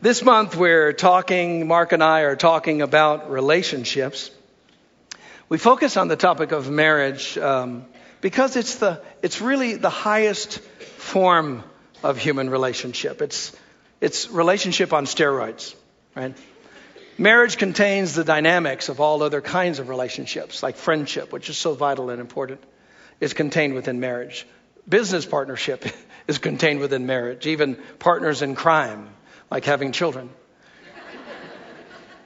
This month we're talking, Mark and I are talking about relationships. We focus on the topic of marriage um, because it's the it's really the highest form of human relationship. It's it's relationship on steroids, right? Marriage contains the dynamics of all other kinds of relationships, like friendship, which is so vital and important, is contained within marriage. Business partnership is contained within marriage. Even partners in crime like having children,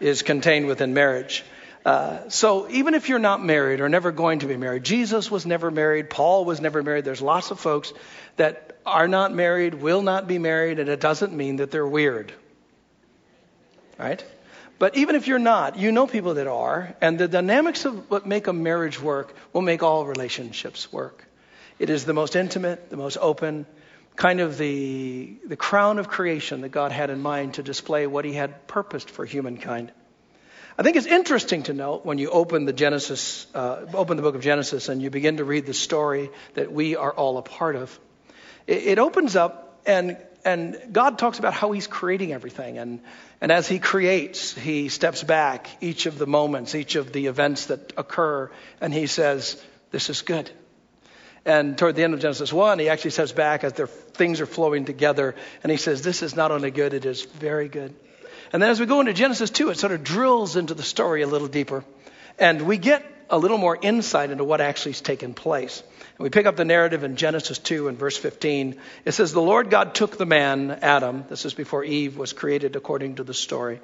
is contained within marriage. Uh, so even if you're not married or never going to be married, Jesus was never married, Paul was never married. There's lots of folks that are not married, will not be married, and it doesn't mean that they're weird. Right? But even if you're not, you know people that are, and the dynamics of what make a marriage work will make all relationships work. It is the most intimate, the most open, kind of the, the crown of creation that God had in mind to display what he had purposed for humankind. I think it's interesting to note when you open the Genesis, uh, open the book of Genesis and you begin to read the story that we are all a part of. It, it opens up and and God talks about how He's creating everything. And, and as He creates, He steps back each of the moments, each of the events that occur, and He says, This is good. And toward the end of Genesis 1, he actually steps back as their things are flowing together, and he says, This is not only good, it is very good. And then as we go into Genesis 2, it sort of drills into the story a little deeper. And we get a little more insight into what actually has taken place. And we pick up the narrative in Genesis 2 and verse 15. It says, The Lord God took the man, Adam, this is before Eve was created according to the story,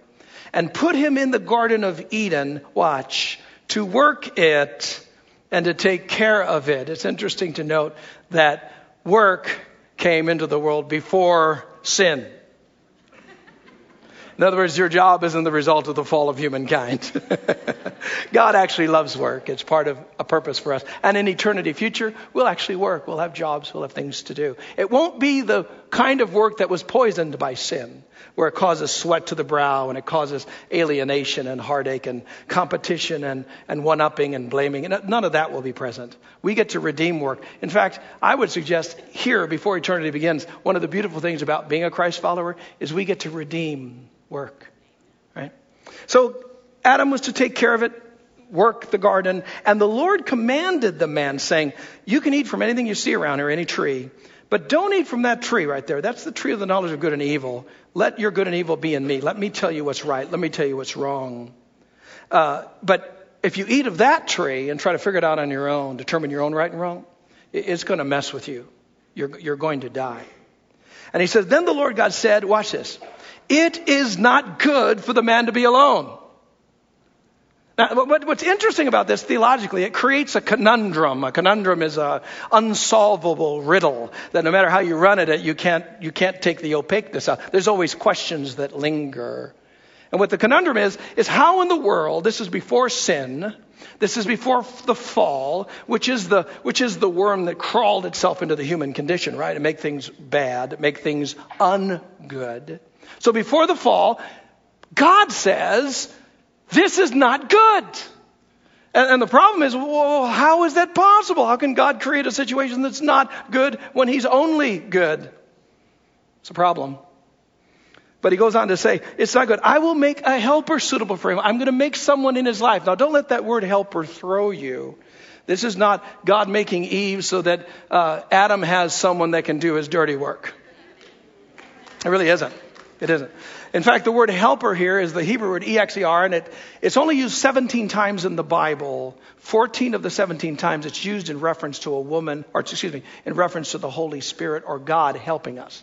and put him in the Garden of Eden, watch, to work it and to take care of it. It's interesting to note that work came into the world before sin. In other words, your job isn't the result of the fall of humankind. God actually loves work. It's part of a purpose for us. And in eternity future, we'll actually work. We'll have jobs. We'll have things to do. It won't be the kind of work that was poisoned by sin, where it causes sweat to the brow and it causes alienation and heartache and competition and, and one upping and blaming. None of that will be present. We get to redeem work. In fact, I would suggest here, before eternity begins, one of the beautiful things about being a Christ follower is we get to redeem work. Right? So Adam was to take care of it, work the garden, and the Lord commanded the man, saying, You can eat from anything you see around here, any tree, but don't eat from that tree right there. That's the tree of the knowledge of good and evil. Let your good and evil be in me. Let me tell you what's right. Let me tell you what's wrong. Uh, but if you eat of that tree and try to figure it out on your own, determine your own right and wrong, it's going to mess with you. You're, you're going to die. And he says, Then the Lord God said, Watch this. It is not good for the man to be alone. Now, what's interesting about this theologically, it creates a conundrum. A conundrum is an unsolvable riddle that no matter how you run at it, you can't, you can't take the opaqueness out. There's always questions that linger. And what the conundrum is, is how in the world, this is before sin, this is before the fall, which is the, which is the worm that crawled itself into the human condition, right? To make things bad, make things ungood. So before the fall, God says, this is not good. And, and the problem is, well, how is that possible? How can God create a situation that's not good when He's only good? It's a problem. But he goes on to say, it's not good. I will make a helper suitable for him. I'm going to make someone in his life. Now, don't let that word helper throw you. This is not God making Eve so that uh, Adam has someone that can do his dirty work. It really isn't. It isn't. In fact, the word helper here is the Hebrew word ezer, and it, it's only used 17 times in the Bible. 14 of the 17 times it's used in reference to a woman, or excuse me, in reference to the Holy Spirit or God helping us.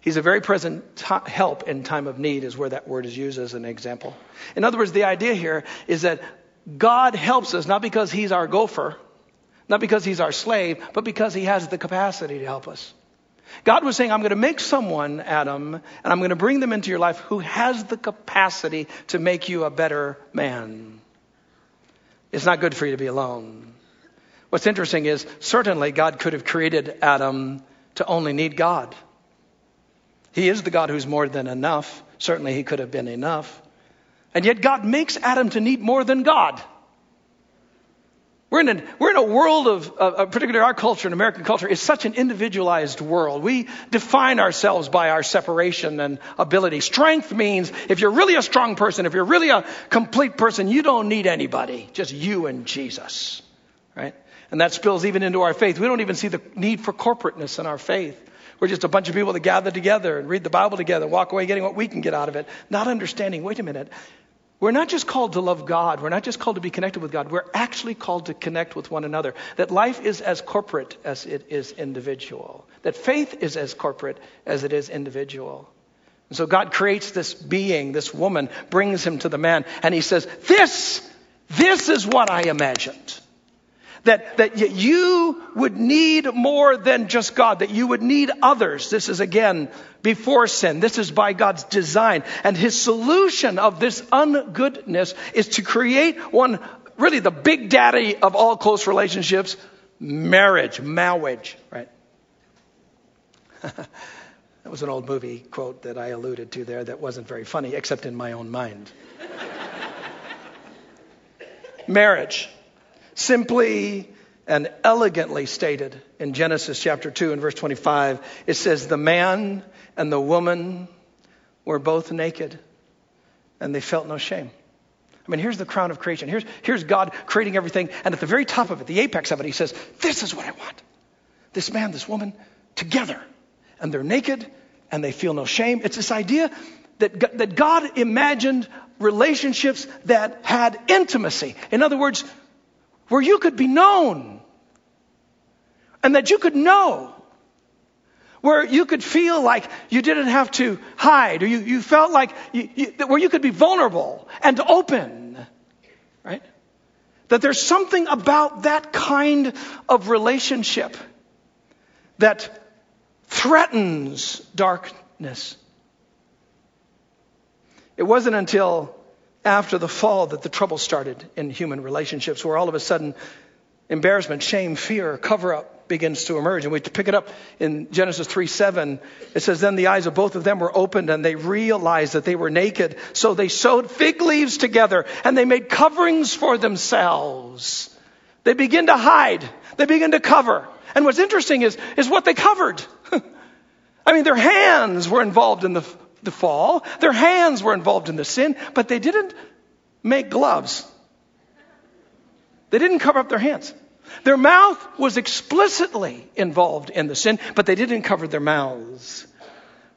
He's a very present t- help in time of need, is where that word is used as an example. In other words, the idea here is that God helps us not because He's our gopher, not because He's our slave, but because He has the capacity to help us. God was saying, I'm going to make someone, Adam, and I'm going to bring them into your life who has the capacity to make you a better man. It's not good for you to be alone. What's interesting is certainly God could have created Adam to only need God. He is the God who's more than enough. Certainly he could have been enough. And yet God makes Adam to need more than God. We're in a, we're in a world of, uh, particularly our culture and American culture, is such an individualized world. We define ourselves by our separation and ability. Strength means if you're really a strong person, if you're really a complete person, you don't need anybody, just you and Jesus, right? And that spills even into our faith. We don't even see the need for corporateness in our faith. We're just a bunch of people that gather together and read the Bible together, walk away getting what we can get out of it, not understanding, wait a minute, we're not just called to love God. We're not just called to be connected with God. We're actually called to connect with one another. That life is as corporate as it is individual. That faith is as corporate as it is individual. And so God creates this being, this woman, brings him to the man, and he says, This, this is what I imagined. That, that you would need more than just God, that you would need others. This is again before sin. This is by God's design. And his solution of this ungoodness is to create one, really the big daddy of all close relationships, marriage, marriage, right? that was an old movie quote that I alluded to there that wasn't very funny, except in my own mind. marriage simply and elegantly stated in Genesis chapter 2 and verse 25. It says, The man and the woman were both naked and they felt no shame. I mean, here's the crown of creation. Here's, here's God creating everything. And at the very top of it, the apex of it, he says, This is what I want. This man, this woman, together. And they're naked and they feel no shame. It's this idea that, that God imagined relationships that had intimacy. In other words, where you could be known. And that you could know. Where you could feel like you didn't have to hide or you, you felt like you, you, where you could be vulnerable and open right? That there's something about that kind of relationship that threatens darkness. It wasn't until after the fall that the trouble started in human relationships, where all of a sudden embarrassment, shame, fear, cover up begins to emerge. And we pick it up in Genesis 3 7. It says, Then the eyes of both of them were opened, and they realized that they were naked. So they sewed fig leaves together, and they made coverings for themselves. They begin to hide, they begin to cover. And what's interesting is, is what they covered. I mean, their hands were involved in the the fall. Their hands were involved in the sin, but they didn't make gloves. They didn't cover up their hands. Their mouth was explicitly involved in the sin, but they didn't cover their mouths.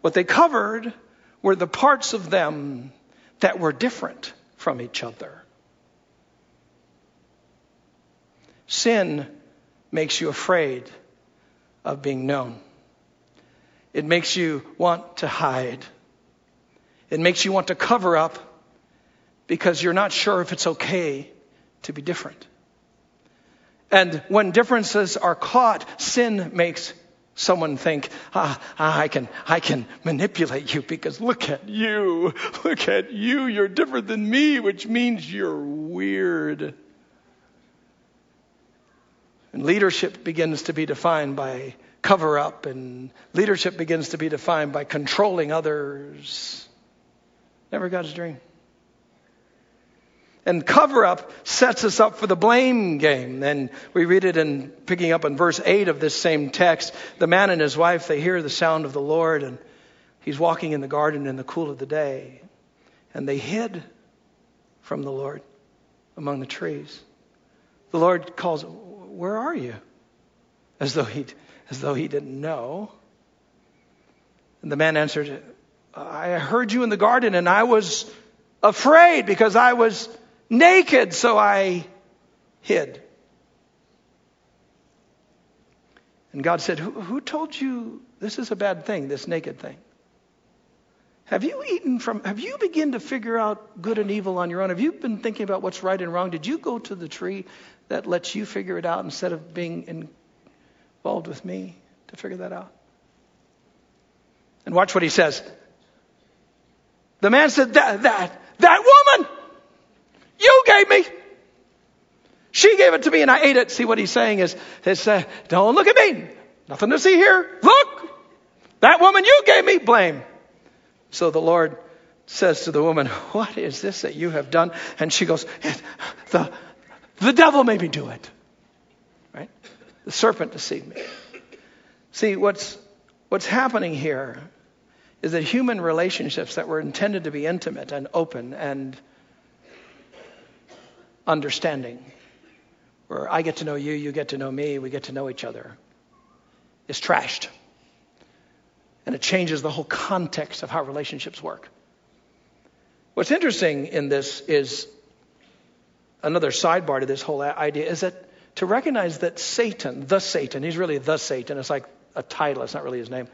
What they covered were the parts of them that were different from each other. Sin makes you afraid of being known. It makes you want to hide. It makes you want to cover up because you're not sure if it's okay to be different. And when differences are caught, sin makes someone think, ah, ah, I can, I can manipulate you because look at you. Look at you. You're different than me, which means you're weird. And leadership begins to be defined by cover up, and leadership begins to be defined by controlling others. Never God's dream. And cover up sets us up for the blame game. And we read it in picking up in verse 8 of this same text. The man and his wife, they hear the sound of the Lord, and he's walking in the garden in the cool of the day. And they hid from the Lord among the trees. The Lord calls, Where are you? As though he, as though he didn't know. And the man answered, I heard you in the garden and I was afraid because I was naked, so I hid. And God said, Who, who told you this is a bad thing, this naked thing? Have you eaten from, have you begun to figure out good and evil on your own? Have you been thinking about what's right and wrong? Did you go to the tree that lets you figure it out instead of being involved with me to figure that out? And watch what he says. The man said, that, that, that woman, you gave me. She gave it to me and I ate it. See what he's saying is, is uh, don't look at me. Nothing to see here. Look. That woman you gave me blame. So the Lord says to the woman, what is this that you have done? And she goes, the, the devil made me do it. right? The serpent deceived me. See, what's, what's happening here is that human relationships that were intended to be intimate and open and understanding, where I get to know you, you get to know me, we get to know each other, is trashed. And it changes the whole context of how relationships work. What's interesting in this is another sidebar to this whole idea is that to recognize that Satan, the Satan, he's really the Satan, it's like a title, it's not really his name.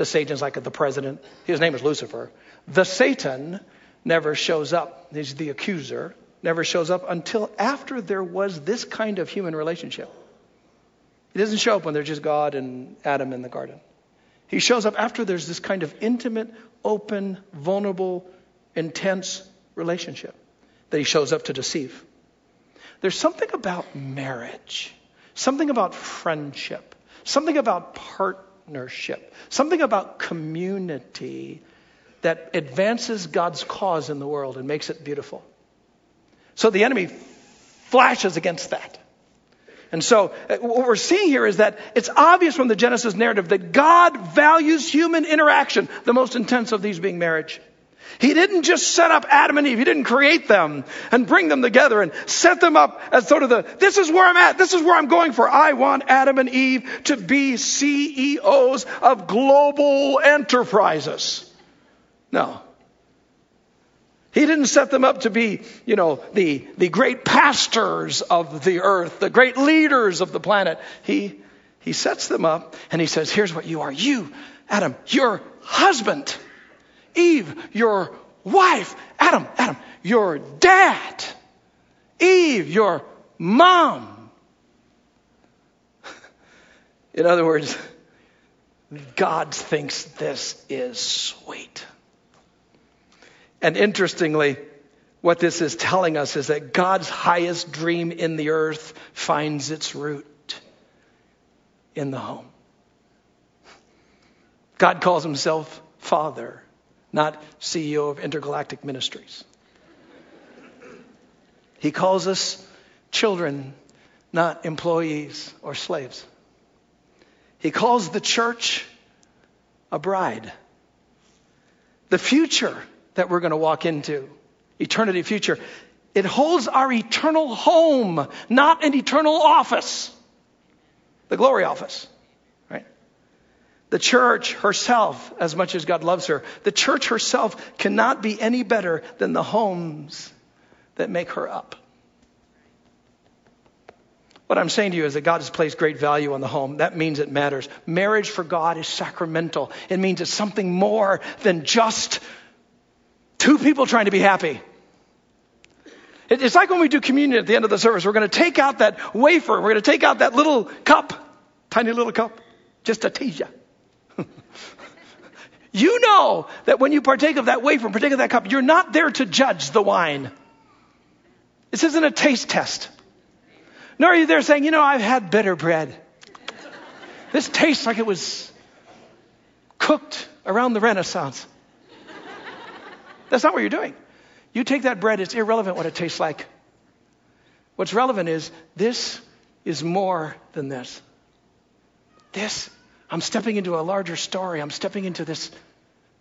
The Satan is like the president. His name is Lucifer. The Satan never shows up. He's the accuser, never shows up until after there was this kind of human relationship. He doesn't show up when there's just God and Adam in the garden. He shows up after there's this kind of intimate, open, vulnerable, intense relationship that he shows up to deceive. There's something about marriage, something about friendship, something about partnership, something about community that advances God's cause in the world and makes it beautiful. So the enemy flashes against that. And so uh, what we're seeing here is that it's obvious from the Genesis narrative that God values human interaction, the most intense of these being marriage. He didn't just set up Adam and Eve. He didn't create them and bring them together and set them up as sort of the, this is where I'm at. This is where I'm going for. I want Adam and Eve to be CEOs of global enterprises. No. He didn't set them up to be, you know, the, the great pastors of the earth, the great leaders of the planet. He, he sets them up and he says, here's what you are. You, Adam, your husband. Eve, your wife. Adam, Adam, your dad. Eve, your mom. In other words, God thinks this is sweet. And interestingly, what this is telling us is that God's highest dream in the earth finds its root in the home. God calls himself Father not CEO of Intergalactic Ministries. He calls us children, not employees or slaves. He calls the church a bride. The future that we're going to walk into, eternity future, it holds our eternal home, not an eternal office, the glory office. The church herself, as much as God loves her, the church herself cannot be any better than the homes that make her up. What I'm saying to you is that God has placed great value on the home. That means it matters. Marriage for God is sacramental. It means it's something more than just two people trying to be happy. It's like when we do communion at the end of the service. We're going to take out that wafer. We're going to take out that little cup, tiny little cup, just to tease you. you know that when you partake of that wafer, partake of that cup, you're not there to judge the wine. This isn't a taste test. Nor are you there saying, you know, I've had bitter bread. This tastes like it was cooked around the Renaissance. That's not what you're doing. You take that bread, it's irrelevant what it tastes like. What's relevant is this is more than this. This I'm stepping into a larger story. I'm stepping into this,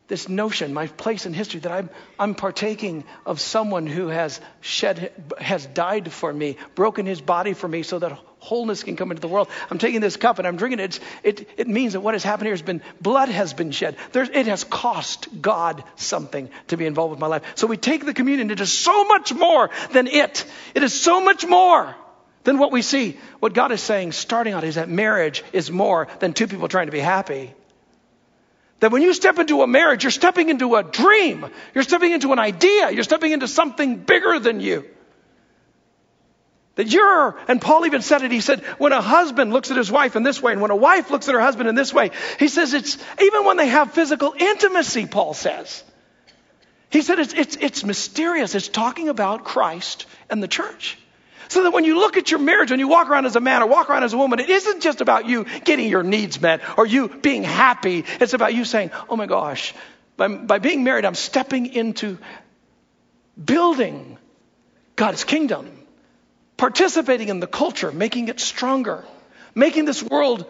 this notion, my place in history, that I'm, I'm partaking of someone who has shed, has died for me, broken his body for me so that wholeness can come into the world. I'm taking this cup and I'm drinking it. It's, it, it means that what has happened here has been, blood has been shed. There's, it has cost God something to be involved with my life. So we take the communion. It is so much more than it. It is so much more then what we see, what God is saying starting out is that marriage is more than two people trying to be happy. That when you step into a marriage, you're stepping into a dream. You're stepping into an idea. You're stepping into something bigger than you. That you're, and Paul even said it, he said, when a husband looks at his wife in this way, and when a wife looks at her husband in this way, he says it's, even when they have physical intimacy, Paul says. He said it's, it's, it's mysterious. It's talking about Christ and the church. So that when you look at your marriage, when you walk around as a man or walk around as a woman, it isn't just about you getting your needs met or you being happy. It's about you saying, oh my gosh, by, by being married, I'm stepping into building God's kingdom, participating in the culture, making it stronger. making this world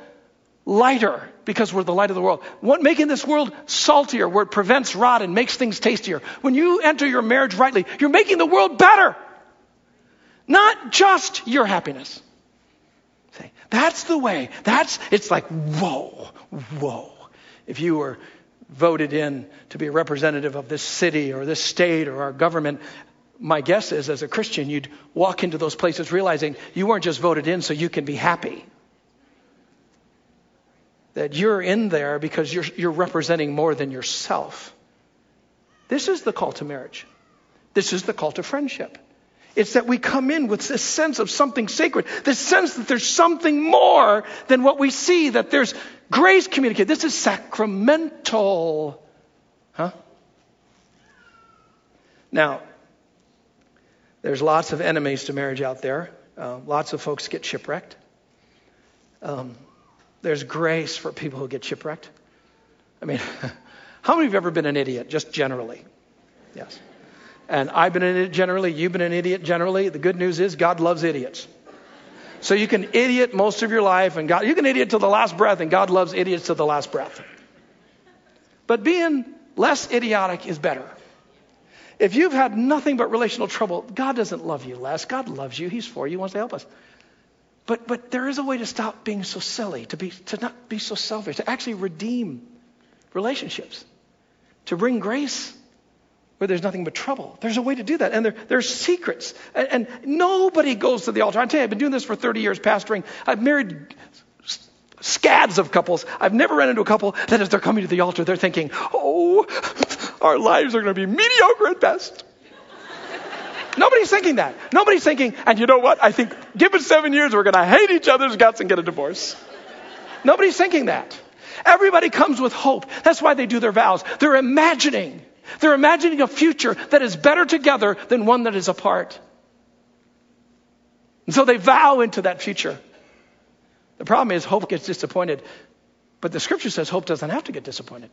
lighter because we're the light of the world. What, making this world saltier where it prevents rot and makes things tastier. When you enter your marriage rightly, you're making the world better. Not just your happiness. See, that's the way. That's, it's like, whoa, whoa. If you were voted in to be a representative of this city or this state or our government, my guess is as a Christian, you'd walk into those places realizing you weren't just voted in so you can be happy. That you're in there because you're, you're representing more than yourself. This is the call to marriage. This is the call to friendship. It's that we come in with this sense of something sacred, this sense that there's something more than what we see, that there's grace communicated. This is sacramental. Huh? Now, there's lots of enemies to marriage out there. Uh, lots of folks get shipwrecked. Um, there's grace for people who get shipwrecked. I mean, how many of you have ever been an idiot, just generally? Yes. And I've been an idiot generally, you've been an idiot generally. The good news is God loves idiots. So you can idiot most of your life, and God, you can idiot till the last breath, and God loves idiots till the last breath. But being less idiotic is better. If you've had nothing but relational trouble, God doesn't love you less. God loves you. He's for you. He wants to help us. But, but there is a way to stop being so silly, to, be, to not be so selfish, to actually redeem relationships, to bring grace where there's nothing but trouble. There's a way to do that. And there, there's secrets. And, and nobody goes to the altar. I tell you, I've been doing this for 30 years, pastoring. I've married scads of couples. I've never run into a couple that as they're coming to the altar, they're thinking, oh, our lives are going to be mediocre at best. Nobody's thinking that. Nobody's thinking, and you know what? I think given seven years, we're going to hate each other's guts and get a divorce. Nobody's thinking that. Everybody comes with hope. That's why they do their vows. They're imagining. They're imagining a future that is better together than one that is apart. And so they vow into that future. The problem is hope gets disappointed. But the scripture says hope doesn't have to get disappointed.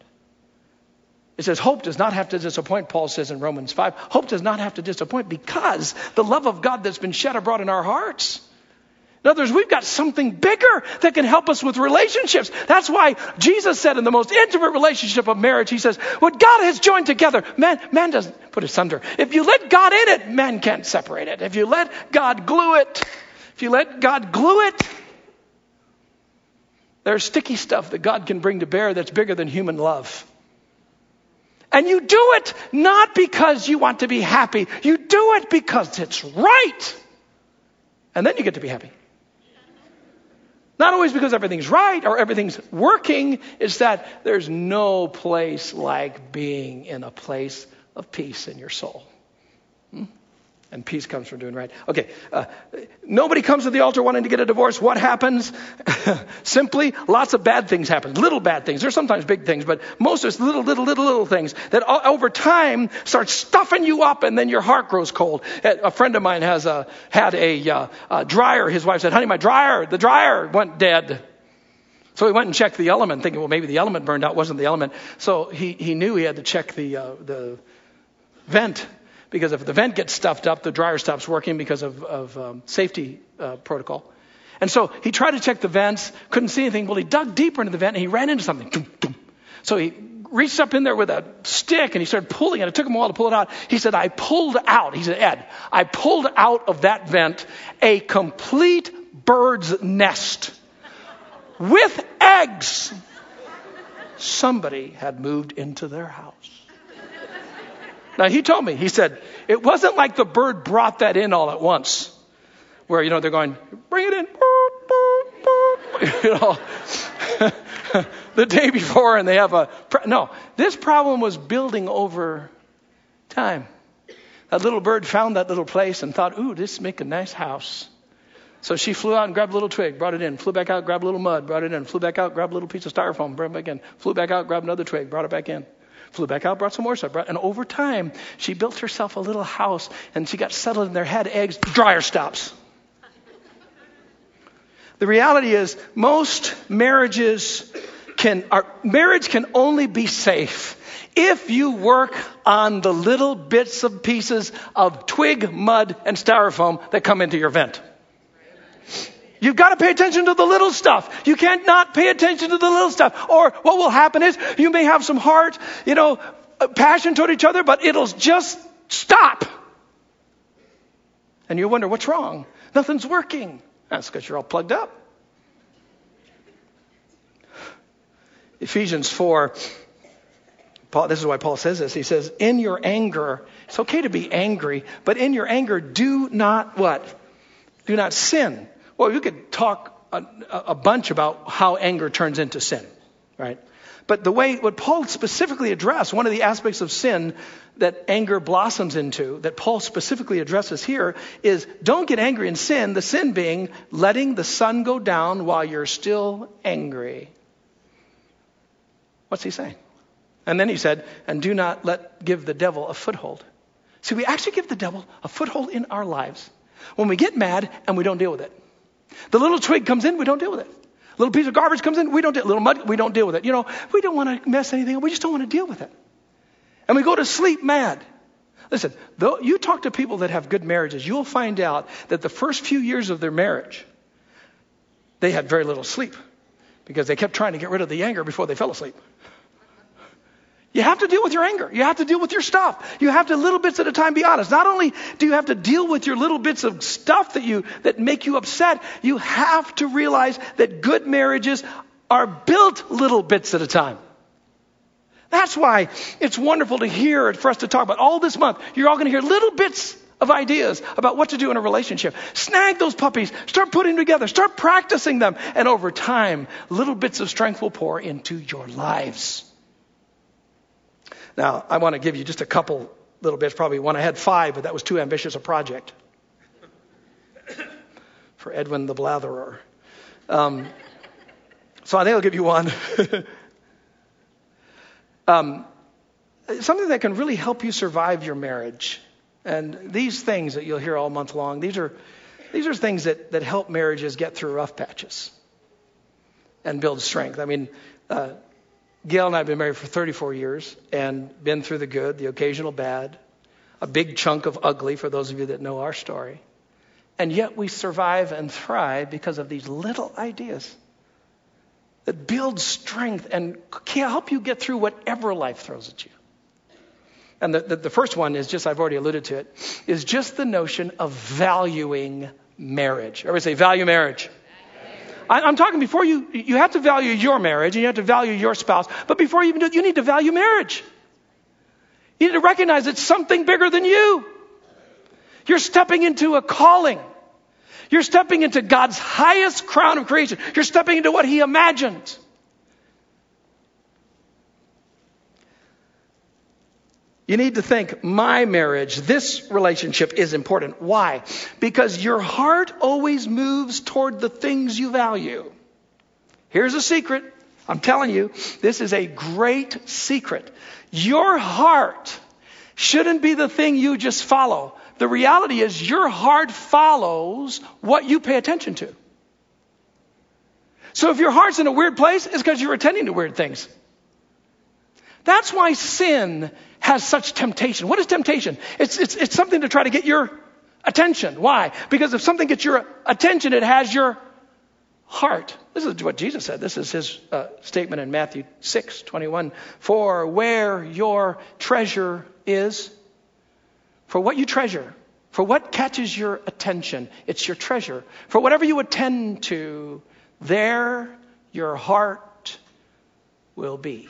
It says hope does not have to disappoint, Paul says in Romans 5. Hope does not have to disappoint because the love of God that's been shed abroad in our hearts. In other words, we've got something bigger that can help us with relationships. That's why Jesus said in the most intimate relationship of marriage, He says, What God has joined together, man, man doesn't put asunder. If you let God in it, man can't separate it. If you let God glue it, if you let God glue it, there's sticky stuff that God can bring to bear that's bigger than human love. And you do it not because you want to be happy. You do it because it's right. And then you get to be happy. Not always because everything's right or everything's working, it's that there's no place like being in a place of peace in your soul. Hmm? And peace comes from doing right. Okay, uh, nobody comes to the altar wanting to get a divorce. What happens? Simply, lots of bad things happen. Little bad things. There's sometimes big things, but most of it's little, little, little, little things that over time start stuffing you up, and then your heart grows cold. A friend of mine has a, had a, uh, a dryer. His wife said, "Honey, my dryer, the dryer went dead." So he went and checked the element, thinking, well, maybe the element burned out. wasn't the element. So he, he knew he had to check the, uh, the vent because if the vent gets stuffed up, the dryer stops working because of, of um, safety uh, protocol. And so he tried to check the vents, couldn't see anything. Well, he dug deeper into the vent and he ran into something. So he reached up in there with a stick and he started pulling it. It took him a while to pull it out. He said, I pulled out, he said, Ed, I pulled out of that vent a complete bird's nest with eggs. Somebody had moved into their house. Now, he told me, he said, it wasn't like the bird brought that in all at once, where, you know, they're going, bring it in, you know, the day before, and they have a. No, this problem was building over time. That little bird found that little place and thought, ooh, this make a nice house. So she flew out and grabbed a little twig, brought it in, flew back out, grabbed a little mud, brought it in, flew back out, grabbed a little piece of styrofoam, brought it back in, flew back out, grabbed another twig, brought it back in flew back out, brought some more stuff. Brought, and over time, she built herself a little house and she got settled in there, had eggs, dryer stops. The reality is, most marriages can, marriage can only be safe if you work on the little bits of pieces of twig, mud, and styrofoam that come into your vent. You've got to pay attention to the little stuff. You can't not pay attention to the little stuff. Or what will happen is you may have some heart, you know, uh, passion toward each other, but it'll just stop. And you wonder, what's wrong? Nothing's working. That's because you're all plugged up. Ephesians 4, Paul, this is why Paul says this. He says, In your anger, it's okay to be angry, but in your anger, do not what? Do not sin. Well, you could talk a, a bunch about how anger turns into sin, right? But the way, what Paul specifically addressed, one of the aspects of sin that anger blossoms into, that Paul specifically addresses here, is don't get angry in sin, the sin being letting the sun go down while you're still angry. What's he saying? And then he said, and do not let give the devil a foothold. See, we actually give the devil a foothold in our lives when we get mad and we don't deal with it. The little twig comes in, we don't deal with it. Little piece of garbage comes in, we don't deal. Little mud, we don't deal with it. You know, we don't want to mess anything up. We just don't want to deal with it. And we go to sleep mad. Listen, though you talk to people that have good marriages, you'll find out that the first few years of their marriage, they had very little sleep because they kept trying to get rid of the anger before they fell asleep. You have to deal with your anger. You have to deal with your stuff. You have to little bits at a time be honest. Not only do you have to deal with your little bits of stuff that you that make you upset, you have to realize that good marriages are built little bits at a time. That's why it's wonderful to hear for us to talk about all this month. You're all going to hear little bits of ideas about what to do in a relationship. Snag those puppies, start putting them together, start practicing them, and over time, little bits of strength will pour into your lives. Now, I want to give you just a couple little bits, probably one. I had five, but that was too ambitious a project for Edwin the Blatherer. Um, so I think I'll give you one. um, something that can really help you survive your marriage. And these things that you'll hear all month long, these are, these are things that, that help marriages get through rough patches and build strength. I mean, uh, Gail and I have been married for 34 years and been through the good, the occasional bad, a big chunk of ugly for those of you that know our story. And yet we survive and thrive because of these little ideas that build strength and can help you get through whatever life throws at you. And the, the, the first one is just, I've already alluded to it, is just the notion of valuing marriage. Everybody say, value marriage. I, am talking before you, you have to value your marriage and you have to value your spouse. But before you even do it, you need to value marriage. You need to recognize it's something bigger than you. You're stepping into a calling. You're stepping into God's highest crown of creation. You're stepping into what He imagined. You need to think, my marriage, this relationship is important. Why? Because your heart always moves toward the things you value. Here's a secret. I'm telling you, this is a great secret. Your heart shouldn't be the thing you just follow. The reality is your heart follows what you pay attention to. So if your heart's in a weird place, it's because you're attending to weird things. That's why sin has such temptation. What is temptation? It's, it's, it's something to try to get your attention. Why? Because if something gets your attention, it has your heart. This is what Jesus said. This is his uh, statement in Matthew 6 21. For where your treasure is, for what you treasure, for what catches your attention, it's your treasure. For whatever you attend to, there your heart will be.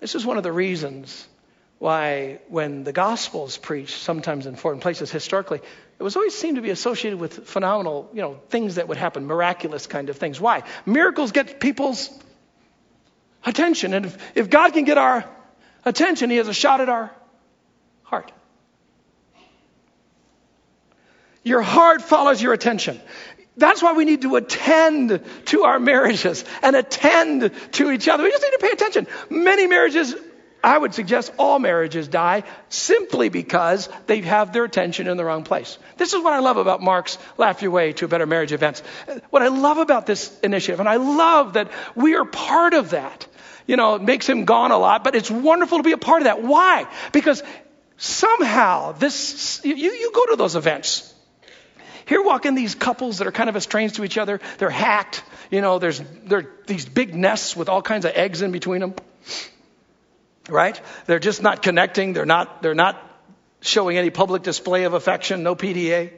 This is one of the reasons why, when the gospel is preached, sometimes in foreign places historically, it was always seemed to be associated with phenomenal, you know, things that would happen, miraculous kind of things. Why? Miracles get people's attention. And if, if God can get our attention, He has a shot at our heart. Your heart follows your attention. That's why we need to attend to our marriages and attend to each other. We just need to pay attention. Many marriages, I would suggest all marriages die simply because they have their attention in the wrong place. This is what I love about Mark's Laugh Your Way to a Better Marriage events. What I love about this initiative, and I love that we are part of that. You know, it makes him gone a lot, but it's wonderful to be a part of that. Why? Because somehow this, you, you go to those events Here walk in these couples that are kind of estranged to each other. They're hacked. You know, there's there these big nests with all kinds of eggs in between them. Right? They're just not connecting. They're not they're not showing any public display of affection, no PDA.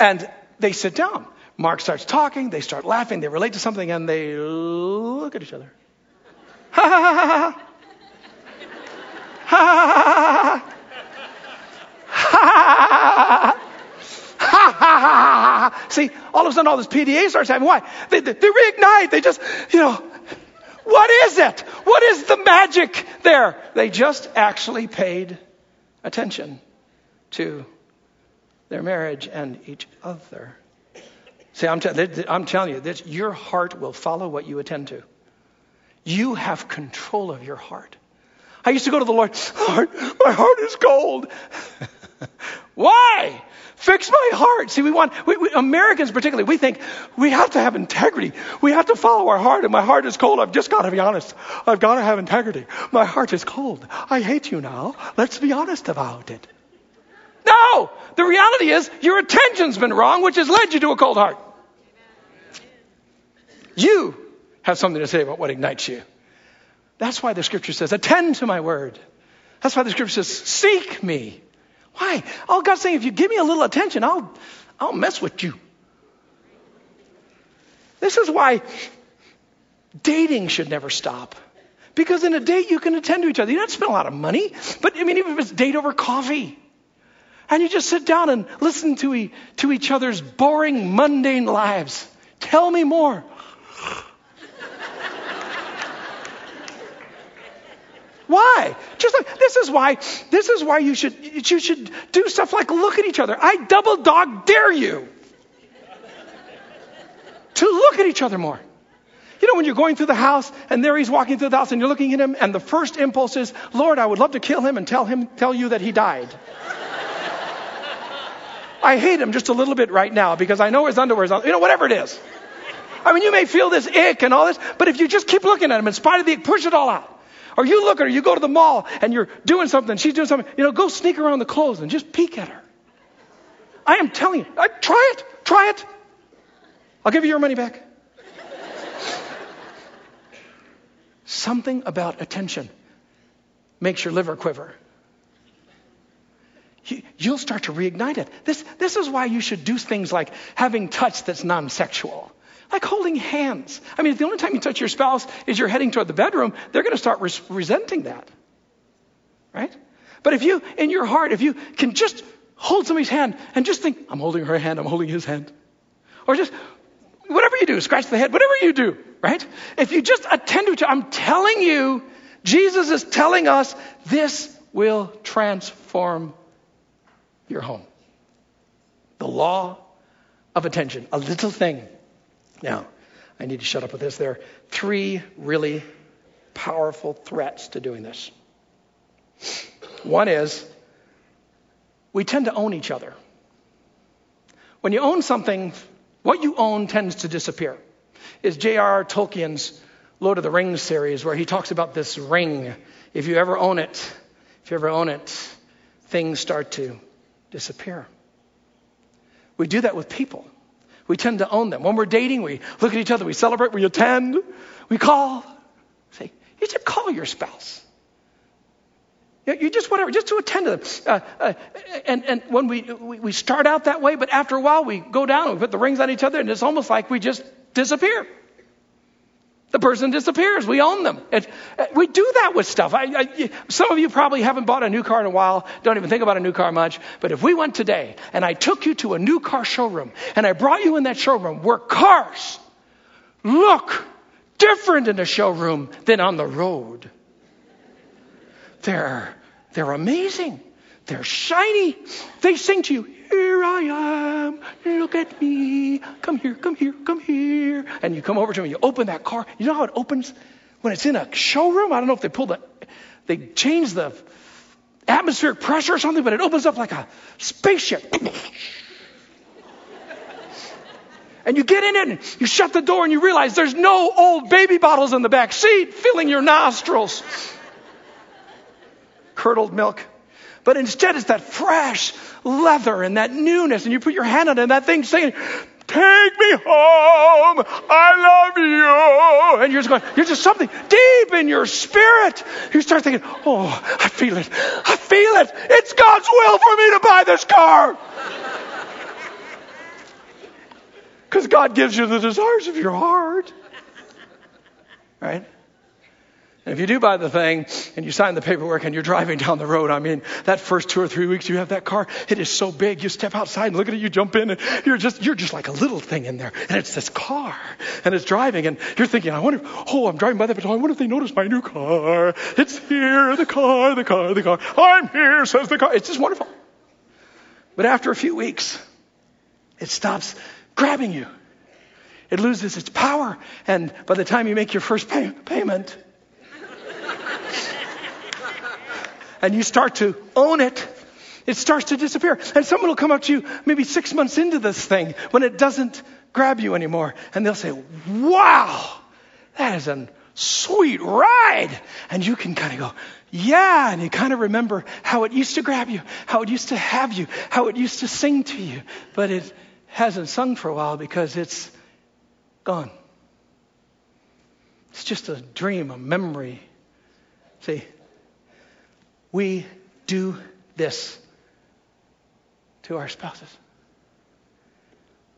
And they sit down. Mark starts talking, they start laughing, they relate to something, and they look at each other. Ha ha ha ha ha. Ha ha ha ha. Ha ha ha ha. See, all of a sudden all this PDA starts happening. Why? They, they, they reignite. They just, you know, what is it? What is the magic there? They just actually paid attention to their marriage and each other. See, I'm, t- I'm telling you, this, your heart will follow what you attend to. You have control of your heart. I used to go to the Lord, Lord, my heart is cold. Why? Fix my heart. See, we want, we, we, Americans particularly, we think we have to have integrity. We have to follow our heart, and my heart is cold. I've just got to be honest. I've got to have integrity. My heart is cold. I hate you now. Let's be honest about it. No! The reality is your attention's been wrong, which has led you to a cold heart. You have something to say about what ignites you. That's why the scripture says, attend to my word. That's why the scripture says, seek me. Why? All God's saying, if you give me a little attention, I'll, I'll mess with you. This is why dating should never stop. Because in a date, you can attend to each other. You don't spend a lot of money, but I mean, even if it's date over coffee, and you just sit down and listen to, e- to each other's boring, mundane lives. Tell me more. Why? Just like, this is why this is why you should you should do stuff like look at each other. I double dog dare you to look at each other more. You know, when you're going through the house and there he's walking through the house and you're looking at him and the first impulse is, Lord, I would love to kill him and tell him tell you that he died. I hate him just a little bit right now because I know his underwear's on, you know, whatever it is. I mean, you may feel this ick and all this, but if you just keep looking at him in spite of the ick, push it all out. Or you look at her, you go to the mall and you're doing something, she's doing something, you know, go sneak around the clothes and just peek at her. I am telling you, I, try it, try it. I'll give you your money back. Something about attention makes your liver quiver. You'll start to reignite it. This, this is why you should do things like having touch that's non sexual. Like holding hands. I mean, if the only time you touch your spouse is you're heading toward the bedroom, they're going to start res- resenting that. Right? But if you, in your heart, if you can just hold somebody's hand and just think, I'm holding her hand, I'm holding his hand. Or just, whatever you do, scratch the head, whatever you do, right? If you just attend to it, I'm telling you, Jesus is telling us this will transform your home. The law of attention, a little thing now, I need to shut up with this. There are three really powerful threats to doing this. One is we tend to own each other. When you own something, what you own tends to disappear. Is J.R.R. Tolkien's Lord of the Rings series, where he talks about this ring. If you ever own it, if you ever own it, things start to disappear. We do that with people. We tend to own them. When we're dating, we look at each other, we celebrate, we attend, we call. Say, you should call your spouse. You just whatever, just to attend to them. Uh, uh, and, and when we, we, we start out that way, but after a while we go down and we put the rings on each other and it's almost like we just disappear. The person disappears. We own them. It, we do that with stuff. I, I, some of you probably haven't bought a new car in a while, don't even think about a new car much. But if we went today and I took you to a new car showroom and I brought you in that showroom where cars look different in the showroom than on the road, they're, they're amazing. They're shiny. They sing to you, here I am. Look at me. Come here, come here, come here. And you come over to me, you open that car. You know how it opens when it's in a showroom? I don't know if they pull the, they change the atmospheric pressure or something, but it opens up like a spaceship. and you get in it and you shut the door and you realize there's no old baby bottles in the back seat filling your nostrils. Curdled milk. But instead, it's that fresh leather and that newness. And you put your hand on it and that thing saying, Take me home. I love you. And you're just going, you're just something deep in your spirit. You start thinking, oh, I feel it. I feel it. It's God's will for me to buy this car. Because God gives you the desires of your heart. Right? And if you do buy the thing and you sign the paperwork and you're driving down the road, I mean, that first two or three weeks you have that car, it is so big. You step outside and look at it, you jump in, and you're just you're just like a little thing in there. And it's this car, and it's driving, and you're thinking, I wonder, oh, I'm driving by that, but I wonder if they notice my new car. It's here, the car, the car, the car. I'm here, says the car. It's just wonderful. But after a few weeks, it stops grabbing you. It loses its power, and by the time you make your first pay- payment, and you start to own it, it starts to disappear. And someone will come up to you maybe six months into this thing when it doesn't grab you anymore. And they'll say, Wow, that is a sweet ride. And you can kind of go, Yeah. And you kind of remember how it used to grab you, how it used to have you, how it used to sing to you. But it hasn't sung for a while because it's gone. It's just a dream, a memory. See, we do this to our spouses.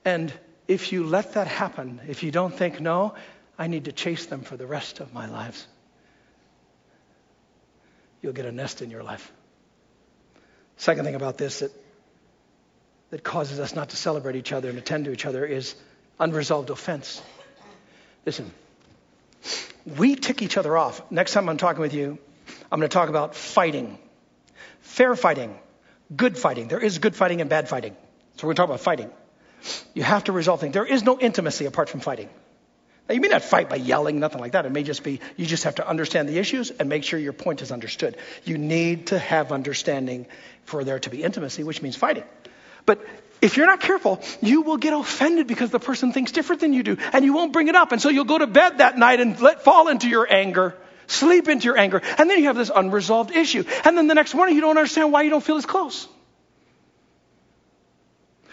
And if you let that happen, if you don't think, no, I need to chase them for the rest of my lives, you'll get a nest in your life. Second thing about this that, that causes us not to celebrate each other and attend to each other is unresolved offense. Listen, we tick each other off. Next time I'm talking with you, I'm going to talk about fighting. Fair fighting, good fighting. There is good fighting and bad fighting. So we're going to talk about fighting. You have to resolve things. There is no intimacy apart from fighting. Now, you may not fight by yelling, nothing like that. It may just be you just have to understand the issues and make sure your point is understood. You need to have understanding for there to be intimacy, which means fighting. But if you're not careful, you will get offended because the person thinks different than you do, and you won't bring it up. And so you'll go to bed that night and let fall into your anger, sleep into your anger, and then you have this unresolved issue. And then the next morning, you don't understand why you don't feel as close.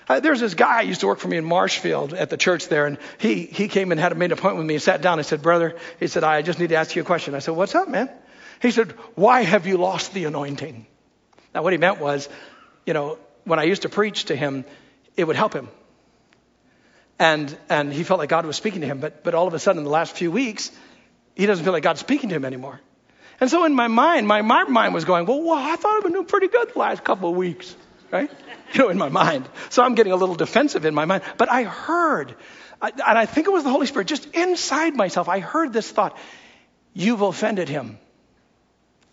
Uh, there's this guy used to work for me in Marshfield at the church there, and he, he came and had made an appointment with me and sat down. I said, Brother, he said, I just need to ask you a question. I said, What's up, man? He said, Why have you lost the anointing? Now, what he meant was, you know, when I used to preach to him, it would help him. And, and he felt like God was speaking to him. But, but all of a sudden, in the last few weeks, he doesn't feel like God's speaking to him anymore. And so in my mind, my, my mind was going, well, well, I thought I've been doing pretty good the last couple of weeks, right? You know, in my mind. So I'm getting a little defensive in my mind. But I heard, and I think it was the Holy Spirit, just inside myself, I heard this thought, you've offended him.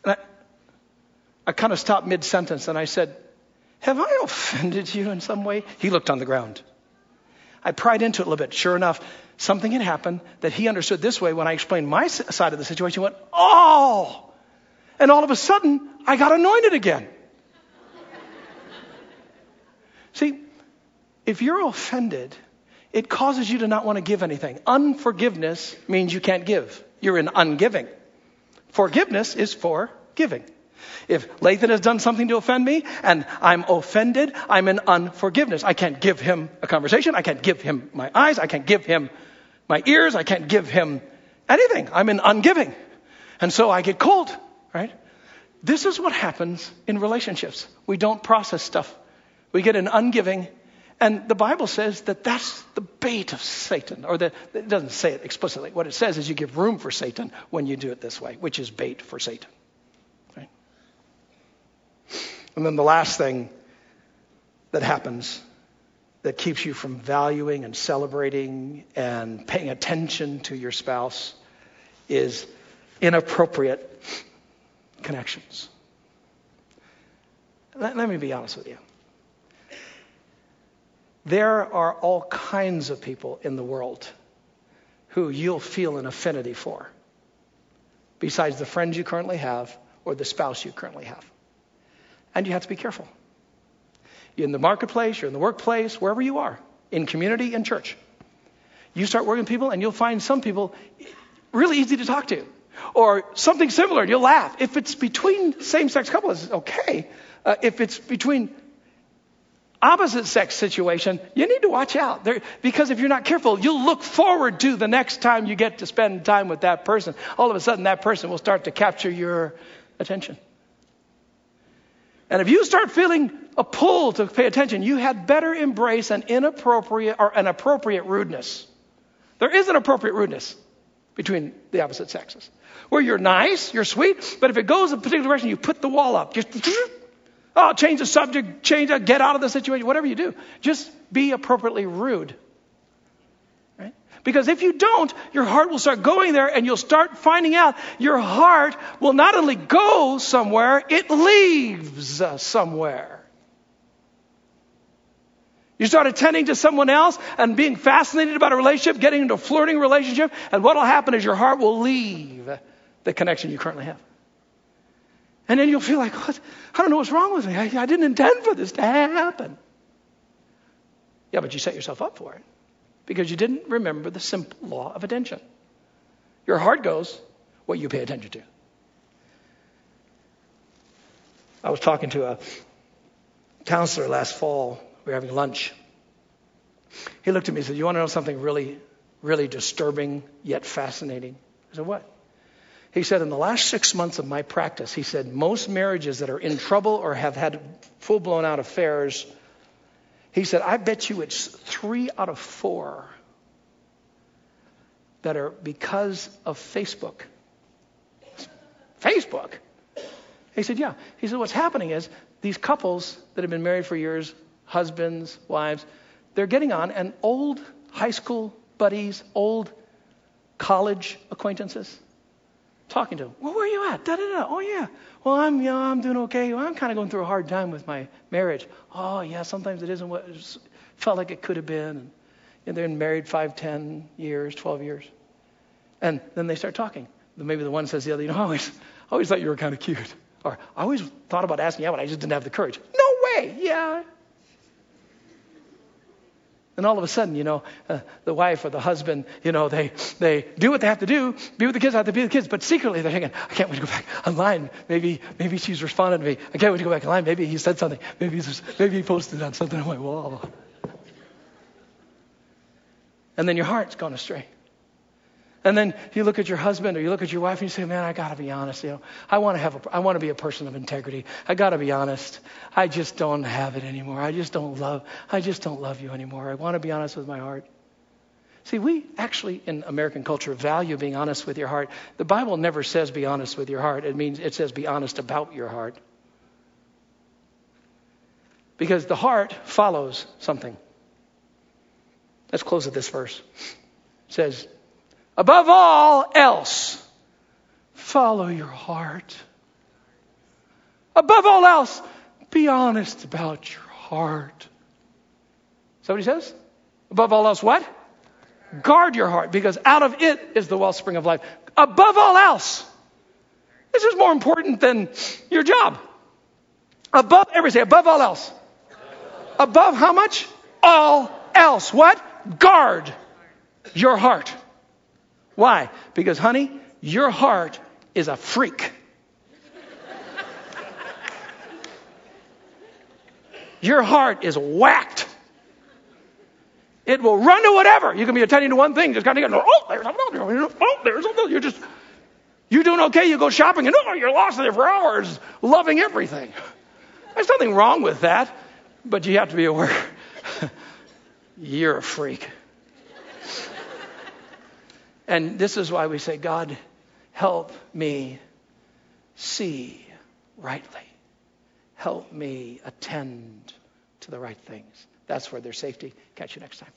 And I, I kind of stopped mid sentence and I said, have I offended you in some way? He looked on the ground. I pried into it a little bit. Sure enough, something had happened that he understood this way when I explained my side of the situation. He went, Oh! And all of a sudden, I got anointed again. See, if you're offended, it causes you to not want to give anything. Unforgiveness means you can't give. You're in ungiving. Forgiveness is for giving. If Lathan has done something to offend me and I'm offended, I'm in unforgiveness. I can't give him a conversation. I can't give him my eyes. I can't give him my ears. I can't give him anything. I'm in ungiving. And so I get cold, right? This is what happens in relationships. We don't process stuff. We get an ungiving. And the Bible says that that's the bait of Satan, or that it doesn't say it explicitly. What it says is you give room for Satan when you do it this way, which is bait for Satan. And then the last thing that happens that keeps you from valuing and celebrating and paying attention to your spouse is inappropriate connections. Let, let, me be honest with you. There are all kinds of people in the world who you'll feel an affinity for, besides the friends you currently have or the spouse you currently have. And you have to be careful. In the marketplace, you're in the workplace, wherever you are, in community, in church. You start working with people, and you'll find some people really easy to talk to. Or something similar, you'll laugh. If it's between same sex couples, it's okay. Uh, if it's between opposite sex situation, you need to watch out. There, because if you're not careful, you'll look forward to the next time you get to spend time with that person. All of a sudden, that person will start to capture your attention. And if you start feeling a pull to pay attention, you had better embrace an inappropriate or an appropriate rudeness. There is an appropriate rudeness between the opposite sexes. Where you're nice, you're sweet, but if it goes a particular direction, you put the wall up. Just oh, change the subject, change it, get out of the situation, whatever you do. Just be appropriately rude. Because if you don't, your heart will start going there and you'll start finding out your heart will not only go somewhere, it leaves somewhere. You start attending to someone else and being fascinated about a relationship, getting into a flirting relationship, and what will happen is your heart will leave the connection you currently have. And then you'll feel like, what? I don't know what's wrong with me. I, I didn't intend for this to happen. Yeah, but you set yourself up for it because you didn't remember the simple law of attention. Your heart goes what you pay attention to. I was talking to a counselor last fall. We were having lunch. He looked at me and said, You want to know something really, really disturbing yet fascinating? I said, What? He said, In the last six months of my practice, he said, most marriages that are in trouble or have had full blown out affairs he said, I bet you it's three out of four that are because of Facebook. Facebook? He said, Yeah. He said, What's happening is these couples that have been married for years, husbands, wives, they're getting on, and old high school buddies, old college acquaintances, talking to them. Well, where are you at? Da da da. Oh, yeah. Well, I'm, you know, I'm doing okay. Well, I'm kind of going through a hard time with my marriage. Oh, yeah, sometimes it isn't what it felt like it could have been. And, and they're married five, ten years, 12 years. And then they start talking. Maybe the one says the other, you know, I always, I always thought you were kind of cute. Or I always thought about asking you out, but I just didn't have the courage. No way. Yeah, and all of a sudden, you know, uh, the wife or the husband, you know, they, they do what they have to do, be with the kids, I have to be with the kids, but secretly they're thinking, I can't wait to go back online. Maybe, maybe she's responded to me. I can't wait to go back online. Maybe he said something. Maybe, maybe he posted on something on my wall. And then your heart's gone astray. And then you look at your husband or you look at your wife and you say, man, I got to be honest. You know, I want to have a, I want to be a person of integrity. I got to be honest. I just don't have it anymore. I just don't love, I just don't love you anymore. I want to be honest with my heart. See, we actually in American culture value being honest with your heart. The Bible never says be honest with your heart. It means it says be honest about your heart. Because the heart follows something. Let's close with this verse. It says, Above all else, follow your heart. Above all else, be honest about your heart. He says? Above all else, what? Guard your heart, because out of it is the wellspring of life. Above all else, this is more important than your job. Above, everybody say, above all else. Above how much? All else. What? Guard your heart. Why? Because, honey, your heart is a freak. your heart is whacked. It will run to whatever. You can be attending to one thing, just kind of go, oh, there's something, oh, there's something. You're just, you're doing okay. You go shopping, and oh, you're lost there for hours, loving everything. There's nothing wrong with that, but you have to be aware. you're a freak. And this is why we say, God, help me see rightly. Help me attend to the right things. That's where there's safety. Catch you next time.